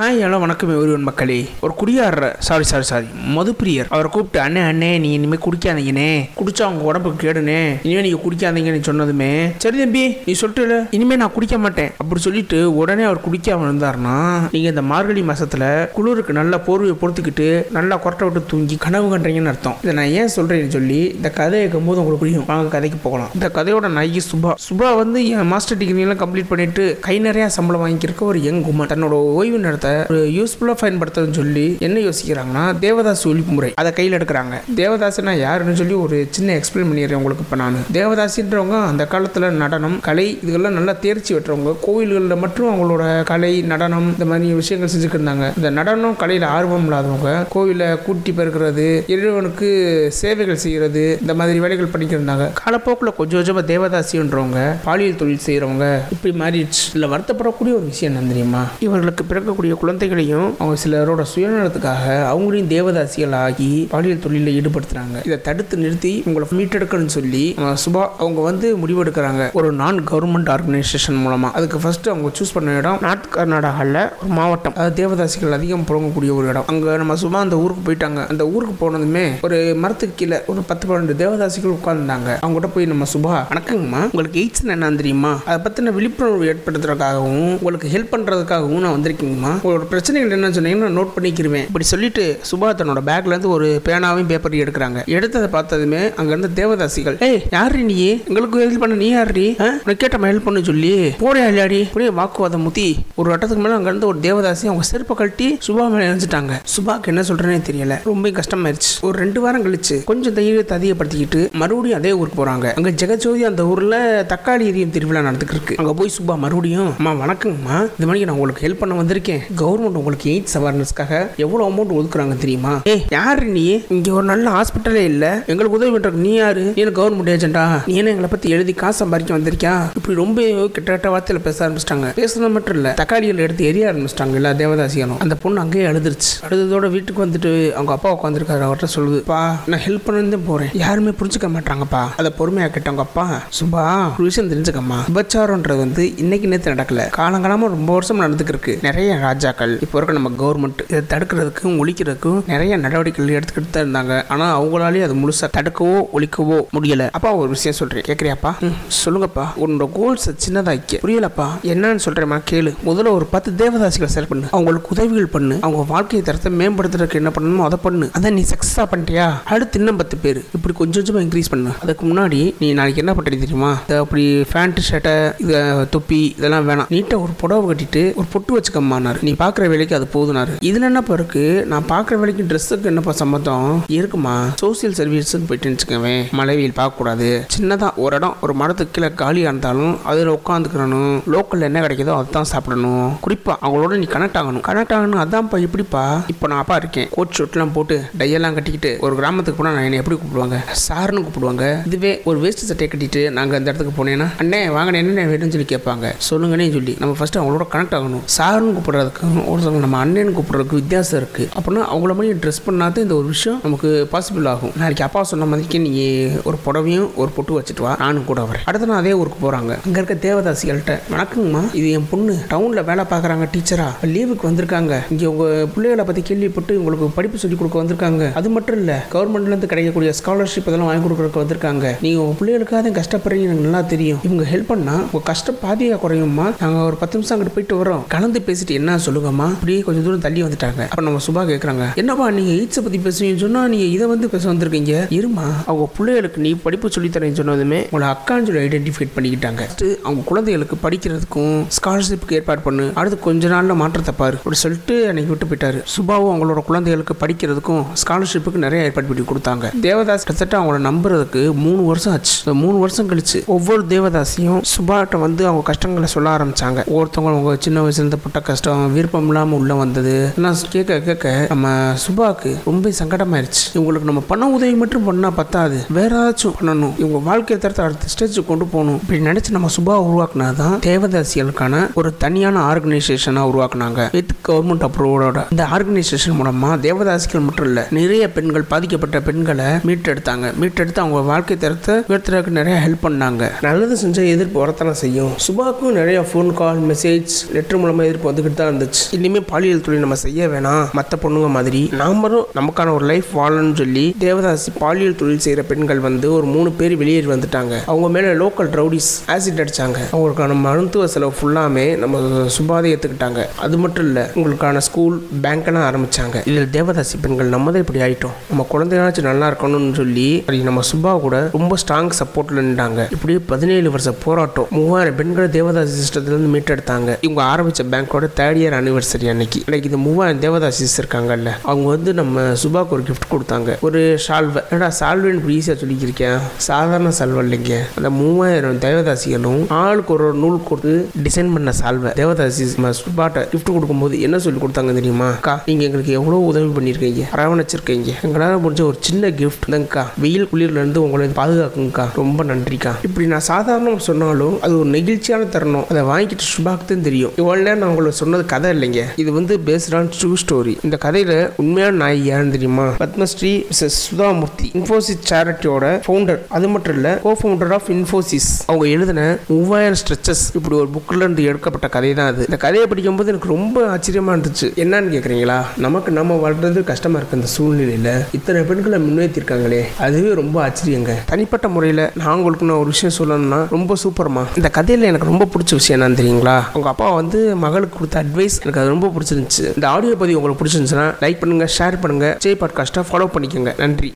Hi hello வணக்கம் ஒருவன் மக்களே. ஒரு குடியாடுற சாரி சாரி சாரி மதுப்பிரியர். அவரை கூப்பிட்டு அண்ணே அண்ணே நீ இனிமேல் குடிக்காதீங்கண்ணே. குடிச்சா அவங்க உடம்புக்கு கேடுனே இனிமேல் நீங்கள் குடிக்காதீங்கன்னு சொன்னதுமே சரி தம்பி நீ சொல்லிட்டு இனிமேல் நான் குடிக்க மாட்டேன். அப்படி சொல்லிட்டு உடனே அவர் குடிக்காம இருந்தாருன்னா நீங்கள் இந்த மார்கழி மாசத்துல குளிருக்கு நல்லா போர்வையை பொறுத்துக்கிட்டு நல்லா கொரட்டை விட்டு தூங்கி கனவு கண்டுறீங்கன்னு அர்த்தம். இதை நான் ஏன் சொல்கிறேன்னு சொல்லி இந்த கதையை கேட்கும்போது உங்களுக்கு புரியும். வாங்க கதைக்கு போகலாம். இந்த கதையோட நாய்க்கு சுபா. சுபா வந்து என் மாஸ்டர் டிகிரி எல்லாம் கம்ப்ளீட் பண்ணிட்டு கை நிறைய சம்பளம் வாங்கியிருக்க ஒரு யங் உமன் தன்னோட ஓய்வு நேரத்தை ஒரு யூஸ்ஃபுல்லாக பயன்படுத்துறதுன்னு சொல்லி என்ன யோசிக்கிறாங்கன்னா தேவதாஸ் ஒழிப்பு முறை. அதை கையில் எடுக்கிறாங்க. தேவதாசனா யாருன்னு சொல்லி ஒரு சின்ன எக்ஸ்பிளைன் பண்ணிடுறேன் உங்களுக்கு இப்போ நான். தேவதாசின்றவங்க அந்த காலத்தில் நடனம் கலை இதுக்கெல்லாம் நல்லா தேர்ச்சி பெற்றவங்க. கோவில்களில் மட்டும் அவங்களோட கலை நடனம் இந்த மாதிரி விஷயங்கள் செஞ்சுட்டு இருந்தாங்க. இந்த நடனம் கலையில் ஆர்வம் இல்லாதவங்க கோவிலை கூட்டி பெருக்கிறது இறைவனுக்கு சேவைகள் செய்கிறது இந்த மாதிரி வேலைகள் பண்ணிக்கிட்டு இருந்தாங்க. காலப்போக்கில் கொஞ்சம் கொஞ்சமாக தேவதாசின்றவங்க பாலியல் தொழில் செய்கிறவங்க இப்படி மாறிடுச்சு. இல்லை வருத்தப்படக்கூடிய ஒரு விஷயம் என்ன தெரியுமா? இவர்களுக்கு பிறக்கக்கூடிய குழந்தைகளையும் அவங்க சிலரோட சுயநலத்துக்காக அவங்களையும் தேவதாசிகள் ஆகி பாலியல் தொழிலில் ஈடுபடுத்துறாங்க. இதை தடுத்து நிறுத்தி உங்களை மீட்டெடுக்கணும்னு சொல்லி சுபா அவங்க வந்து முடிவெடுக்கிறாங்க. ஒரு நான் கவர்மெண்ட் ஆர்கனைசேஷன் மூலமாக அதுக்கு ஃபர்ஸ்ட் அவங்க சூஸ் பண்ண இடம் நார்த் கர்நாடகாவில் ஒரு மாவட்டம். அது தேவதாசிகள் அதிகம் புழங்கக்கூடிய ஒரு இடம். அங்கே நம்ம சும்மா அந்த ஊருக்கு போயிட்டாங்க. அந்த ஊருக்கு போனதுமே ஒரு மரத்துக்கு கீழே ஒரு பத்து பன்னெண்டு தேவதாசிகள் உட்கார்ந்தாங்க. அவங்ககிட்ட போய் நம்ம சுபா வணக்கங்கம்மா. உங்களுக்கு எய்ட்ஸ் என்னன்னு தெரியுமா? அதை பற்றின விழிப்புணர்வு ஏற்படுத்துறதுக்காகவும் உங்களுக்கு ஹெல்ப் பண்ணுறதுக்காகவும் நான் வந்திருக்கீங்கம்மா. ஒரு பிரச்சனைகள் என்ன சொன்னீங்கன்னா நோட் பண்ணிக்கிருவேன். இப்படி சொல்லிட்டு சுபா தன்னோட பேக்ல இருந்து ஒரு பேனாவையும் பேப்பரையும் எடுக்கிறாங்க. எடுத்ததை பார்த்ததுமே அங்க இருந்த தேவதாசிகள் ஏய் யாரு நீ? எங்களுக்கு ஹெல்ப் பண்ண நீ யாரு உனக்கு கேட்ட ஹெல்ப் பண்ணு சொல்லி போடா இல்லையாடி? அப்படியே வாக்குவாதம் முத்தி ஒரு வட்டத்துக்கு மேல அங்க இருந்து ஒரு தேவதாசி அவங்க செருப்பை கழட்டி சுபா மேல இணைஞ்சிட்டாங்க சுபாக்கு என்ன சொல்றேனே தெரியல. ரொம்ப கஷ்டமாயிருச்சு. ஒரு ரெண்டு வாரம் கழிச்சு கொஞ்சம் தைரியத்தை அதிகப்படுத்திக்கிட்டு மறுபடியும் அதே ஊருக்கு போறாங்க. அங்க ஜெகஜோதி அந்த ஊர்ல தக்காளி எரியும் திருவிழா நடந்துக்கிருக்கு அங்கே அங்க போய் சுபா மறுபடியும் அம்மா வணக்கங்கம்மா. இந்த மாதிரி நான் உங்களுக்கு ஹெல்ப் பண்ண வந்திருக்கேன். கவர்மெண்ட் உங்களுக்கு எய்ட்ஸ் அவேர்னஸ்க்காக எவ்வளோ அமௌண்ட் ஒதுக்குறாங்க தெரியுமா? ஏ யாரு நீ? இங்க ஒரு நல்ல ஹாஸ்பிட்டலே இல்ல. எங்களுக்கு உதவி பண்றதுக்கு நீ யாரு? நீ கவர்மெண்ட் ஏஜென்டா நீ என்ன எங்களை பத்தி எழுதி காசு சம்பாதிக்க வந்திருக்கியா? இப்படி ரொம்ப கிட்ட கிட்ட வார்த்தையில பேச ஆரம்பிச்சிட்டாங்க. பேசுறது மட்டும் இல்ல தக்காளிகள் எடுத்து எரிய ஆரம்பிச்சிட்டாங்க எல்லா தேவதாசிகளும். அந்த பொண்ணு அங்கேயே அழுதுருச்சு. அழுததோட வீட்டுக்கு வந்துட்டு அவங்க அப்பா உட்காந்துருக்காரு அவர்கிட்ட சொல்லுது பா நான் ஹெல்ப் பண்ணணும் போறேன். யாருமே புரிஞ்சுக்க மாட்டாங்கப்பா. அதை பொறுமையா கேட்டவங்க அப்பா சுபா ஒரு விஷயம் தெரிஞ்சுக்கம்மா. விபச்சாரம்ன்றது வந்து இன்னைக்கு நேற்று நடக்கல. காலங்காலமா ரொம்ப வருஷம் நடந்துக்கு இருக்கு. நிறைய ராஜாக்கள் இப்போ இருக்க நம்ம கவர்மெண்ட் இதை தடுக்கிறதுக்கும் ஒழிக்கிறதுக்கும் நிறைய நடவடிக்கைகள் எடுத்துக்கிட்டு தான் இருந்தாங்க. ஆனா அவங்களாலே அது முழுசா தடுக்கவோ ஒழிக்கவோ முடியல. அப்பா ஒரு விஷயம் சொல்றேன். கேக்குறியாப்பா? ம், சொல்லுங்கப்பா. உன்னோட கோல்ஸ் சின்னதாக்க. புரியலப்பா? என்னன்னு சொல்றேம்மா கேளு. முதல்ல ஒரு பத்து தேவதாசிகளை செலக்ட் பண்ணு. அவங்களுக்கு உதவிகள் பண்ணு. அவங்க வாழ்க்கை தரத்தை மேம்படுத்துறதுக்கு என்ன பண்ணணுமோ அதை பண்ணு. அதான் நீ சக்ஸஸா பண்ணிட்டியா? அடுத்து இன்னும் பத்து பேர். இப்படி கொஞ்சம் கொஞ்சமா இன்க்ரீஸ் பண்ணு. அதுக்கு முன்னாடி நீ நாளைக்கு என்ன பண்றது தெரியுமா? இந்த அப்படி ஃபேண்ட் ஷர்ட்டை இது தொப்பி இதெல்லாம் வேணாம். நீட்டா ஒரு புடவை கட்டிட்டு ஒரு பொட்டு வச்சுக்கம்மானாரு நீ நீ பார்க்குற வேலைக்கு அது போதுனாரு இதுல என்னப்பா இருக்கு? நான் பார்க்குற வேலைக்கு ட்ரெஸ்ஸுக்கு என்னப்பா சம்மந்தம்? இருக்குமா. சோசியல் சர்வீஸ்னு போயிட்டு வச்சுக்கவேன் மழை பார்க்கக்கூடாது. சின்னதா ஒரு இடம் ஒரு மரத்துக்கு கீழே காலியாக இருந்தாலும் அதில் உட்காந்துக்கிறணும் லோக்கலில் என்ன கிடைக்குதோ அதுதான் சாப்பிடணும். குறிப்பா அவங்களோட நீ கனெக்ட் ஆகணும். கனெக்ட் ஆகணும் அதான்ப்பா எப்படிப்பா? இப்போ நான் அப்பா இருக்கேன். கோட் ஷூட்லாம் போட்டு டையெல்லாம் கட்டிக்கிட்டு ஒரு கிராமத்துக்கு போனால் நான் என்னை எப்படி கூப்பிடுவாங்க? சார்னு கூப்பிடுவாங்க. இதுவே ஒரு வேஸ்ட் சட்டையை கட்டிட்டு நாங்கள் அந்த இடத்துக்கு போனேன்னா அண்ணே வாங்க என்ன வேணும்னு சொல்லி கேட்பாங்க. சொல்லுங்கன்னே சொல்லி நம்ம ஃபர்ஸ்ட் அவங்களோட கனெக்ட் ஆகணும். சார்னு ஒரு ஒருத்தவங்க நம்ம அண்ணன் கூப்பிட்றதுக்கு வித்தியாசம் இருக்கு. அப்படின்னா அவங்கள மாதிரி ட்ரெஸ் பண்ணாத இந்த ஒரு விஷயம் நமக்கு பாசிபிள் ஆகும். நாளைக்கு அப்பா சொன்ன மாதிரிக்கு நீ ஒரு புடவையும் ஒரு பொட்டு வச்சுட்டு வா. நானும் கூட வரேன். அடுத்த நாள் அதே ஊருக்கு போறாங்க. அங்க இருக்க தேவதாசிகள்கிட்ட வணக்கங்கம்மா இது என் பொண்ணு. டவுன்ல வேலை பார்க்குறாங்க டீச்சரா லீவுக்கு வந்திருக்காங்க. இங்க உங்க பிள்ளைகளை பத்தி கேள்விப்பட்டு உங்களுக்கு படிப்பு சொல்லி கொடுக்க வந்திருக்காங்க. அது மட்டும் இல்ல கவர்மெண்ட்ல இருந்து கிடைக்கக்கூடிய ஸ்காலர்ஷிப் இதெல்லாம் வாங்கி கொடுக்கறதுக்கு வந்திருக்காங்க. நீங்க உங்க பிள்ளைகளுக்காக தான் கஷ்டப்படுறீங்க எனக்கு நல்லா தெரியும். இவங்க ஹெல்ப் பண்ணா உங்க கஷ்டம் பாதியா குறையும்மா. நாங்க ஒரு பத்து நிமிஷம் அங்கிட்டு போயிட்டு வரோம் கலந்து பேசிட்டு என்ன சொல்லுங்கம்மா. அப்படியே கொஞ்சம் தூரம் தள்ளி வந்துட்டாங்க. அப்ப நம்ம சுபா கேக்குறாங்க என்னப்பா நீங்க எய்ட்ஸை பத்தி பேசுவீங்கன்னு சொன்னா நீங்க இதை வந்து பேச வந்திருக்கீங்க? இருமா அவங்க பிள்ளைகளுக்கு நீ படிப்பு சொல்லித்தரேன்னு சொன்னதுமே உங்களை அக்கான்னு சொல்லி ஐடென்டிஃபைட் பண்ணிக்கிட்டாங்க. அவங்க குழந்தைகளுக்கு படிக்கிறதுக்கும் ஸ்காலர்ஷிப்புக்கு ஏற்பாடு பண்ணு. அடுத்து கொஞ்ச நாள்ல மாற்றத்தை பாரு. அப்படி சொல்லிட்டு அன்னைக்கு விட்டு போயிட்டாரு. சுபாவும் அவங்களோட குழந்தைகளுக்கு படிக்கிறதுக்கும் ஸ்காலர்ஷிப்புக்கு நிறைய ஏற்பாடு பண்ணி கொடுத்தாங்க. தேவதாஸ் கிட்டத்தட்ட அவங்கள நம்புறதுக்கு மூணு வருஷம் ஆச்சு. இந்த மூணு வருஷம் கழிச்சு ஒவ்வொரு தேவதாசியும் சுபாட்ட வந்து அவங்க கஷ்டங்களை சொல்ல ஆரம்பிச்சாங்க. ஒவ்வொருத்தவங்க அவங்க சின்ன வயசுல இருந்து பட்ட கஷ்டம் விருப்பம் இல்லாமல் உள்ள வந்தது. நான் கேட்க கேட்க நம்ம சுபாக்கு ரொம்ப சங்கடமாயிருச்சு. இவங்களுக்கு நம்ம பண்ண உதவி மட்டும் பண்ணால் பத்தாது. வேற ஏதாச்சும் பண்ணணும். இவங்க வாழ்க்கை தரத்தை அடுத்த ஸ்டேஜுக்கு கொண்டு போகணும். இப்படி நினைச்சு நம்ம சுபா உருவாக்குனதான் தேவதாசிகளுக்கான ஒரு தனியான ஆர்கனைசேஷனாக உருவாக்குனாங்க. வித் கவர்மெண்ட் அப்ரூவோட இந்த ஆர்கனைசேஷன் மூலமா தேவதாசிகள் மட்டும் இல்லை நிறைய பெண்கள் பாதிக்கப்பட்ட பெண்களை மீட்டெடுத்தாங்க. மீட்டெடுத்து அவங்க வாழ்க்கை தரத்தை உயர்த்துறதுக்கு நிறைய ஹெல்ப் பண்ணாங்க. நல்லது செஞ்சால் எதிர்ப்பு வரத்தான செய்யும். சுபாக்கும் நிறைய ஃபோன் கால் மெசேஜ் லெட்டர் மூலமாக எதிர்ப்பு வந்துக்கிட்டு தான் இருந்துச்சு. ஆயிடுச்சு இனிமே பாலியல் தொழில் நம்ம செய்ய வேணாம். மற்ற பொண்ணுங்க மாதிரி. நாமளும் நமக்கான ஒரு லைஃப் வாழணும்னு சொல்லி தேவதாசி பாலியல் தொழில் செய்கிற பெண்கள் வந்து ஒரு மூணு பேர் வெளியேறி வந்துட்டாங்க. அவங்க மேலே லோக்கல் ரவுடிஸ் ஆசிட் அடித்தாங்க அவங்களுக்கான மருத்துவ செலவு ஃபுல்லாமே நம்ம சுபாதை ஏற்றுக்கிட்டாங்க அது மட்டும் இல்லை உங்களுக்கான ஸ்கூல் பேங்க்கெல்லாம் ஆரம்பித்தாங்க இதில் தேவதாசி பெண்கள் நம்ம தான் இப்படி ஆகிட்டோம் நம்ம குழந்தையாச்சும் நல்லா இருக்கணும்னு சொல்லி நம்ம சுபா கூட ரொம்ப ஸ்ட்ராங் சப்போர்ட்டில் நின்றாங்க. இப்படி பதினேழு வருஷ போராட்டம். மூவாயிரம் பெண்களை தேவதாசி சிஸ்டத்துலேருந்து மீட்டெடுத்தாங்க. இவங்க ஆரம்பித்த பேங்க்கோட தேர்ட் இயர் அனிவர்சரி அன்னைக்கு. இன்னைக்கு இந்த மூவாயிரம் தேவதாசிஸ் இருக்காங்கல்ல அவங்க வந்து நம்ம சுபாக்கு ஒரு கிஃப்ட் கொடுத்தாங்க. ஒரு ஷால்வை ஏடா சால்வைன்னு இப்படி ஈஸியாக சொல்லிக்கிருக்கேன் சாதாரண சால்வை இல்லைங்க. அந்த மூவாயிரம் தேவதாசிகளும் ஆளுக்கு ஒரு நூல் கொடுத்து டிசைன் பண்ண சால்வை தேவதாசி நம்ம சுபாட்ட கிஃப்ட் கொடுக்கும்போது என்ன சொல்லி கொடுத்தாங்க தெரியுமா? அக்கா நீங்கள் எங்களுக்கு எவ்வளோ உதவி பண்ணியிருக்கீங்க? அரவணைச்சிருக்கீங்க. எங்களால் முடிஞ்ச ஒரு சின்ன கிஃப்ட் தான்க்கா வெயில் குளிர்லேருந்து உங்களை பாதுகாக்குங்கக்கா. ரொம்ப நன்றிக்கா. இப்படி நான் சாதாரணம் சொன்னாலும் அது ஒரு நெகிழ்ச்சியான தருணம். அதை வாங்கிட்டு சுபாக்கு தான் தெரியும். இவ்வளோ நேரம் நான் உங்களை சொன்னது கதை. கதை இல்லைங்க. இது வந்து பேஸ்ட் ஆன் ட்ரூ ஸ்டோரி இந்த கதையில உண்மையான நாய் யாருன்னு தெரியுமா? பத்மஸ்ரீ சுதாமூர்த்தி இன்ஃபோசிஸ் சேரிட்டியோட ஃபவுண்டர் அது மட்டும் இல்ல கோ ஃபவுண்டர் ஆஃப் இன்ஃபோசிஸ் அவங்க எழுதின மூவாயிரம் ஸ்ட்ரெச்சஸ் இப்படி ஒரு புக்ல இருந்து எடுக்கப்பட்ட கதை தான் அது. இந்த கதையை படிக்கும்போது எனக்கு ரொம்ப ஆச்சரியமா இருந்துச்சு. என்னன்னு கேக்குறீங்களா? நமக்கு நம்ம வளர்றது கஷ்டமா இருக்கு இந்த சூழ்நிலையில இத்தனை பெண்களை முன்னேற்றிருக்காங்களே அதுவே ரொம்ப ஆச்சரியங்க. தனிப்பட்ட முறையில் நான் உங்களுக்கு நான் ஒரு விஷயம் சொல்லணும்னா ரொம்ப சூப்பர்மா இந்த கதையில் எனக்கு ரொம்ப பிடிச்ச விஷயம் என்னன்னு தெரியுங்களா? உங்க அப்பா வந்து மகளுக்கு கொடுத்த அட்வைஸ் எனக்கு அது ரொம்ப பிடிச்சிருந்துச்சு. இந்த ஆடியோ பதிவு உங்களுக்கு பிடிச்சிருந்துச்சுன்னா லைக் பண்ணுங்க ஷேர் பண்ணுங்க ஜெய் பாட்காஸ்ட்டை ஃபாலோ பண்ணிக்கோங்க. நன்றி.